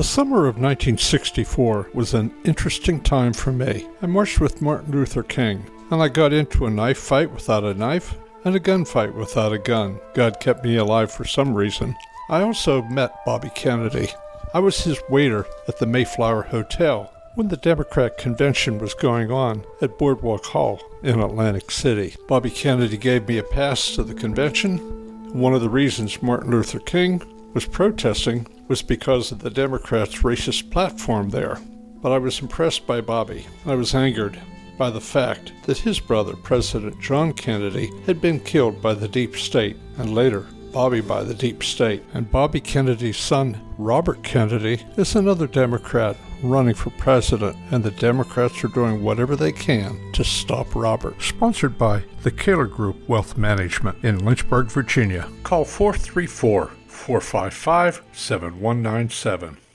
The summer of 1964 was an interesting time for me. I marched with Martin Luther King, and I got into a knife fight without a knife and a gunfight without a gun. God kept me alive for some reason. I also met Bobby Kennedy. I was his waiter at the Mayflower Hotel when the Democrat convention was going on at Boardwalk Hall in Atlantic City. Bobby Kennedy gave me a pass to the convention. One of the reasons Martin Luther King was protesting was because of the Democrats' racist platform there. But I was impressed by Bobby. I was angered by the fact that his brother, President John Kennedy, had been killed by the deep state, and later, Bobby by the deep state. And Bobby Kennedy's son, Robert Kennedy, is another Democrat running for president, and the Democrats are doing whatever they can to stop Robert. Sponsored by the Kaler Group Wealth Management in Lynchburg, Virginia. Call 434 455 7197.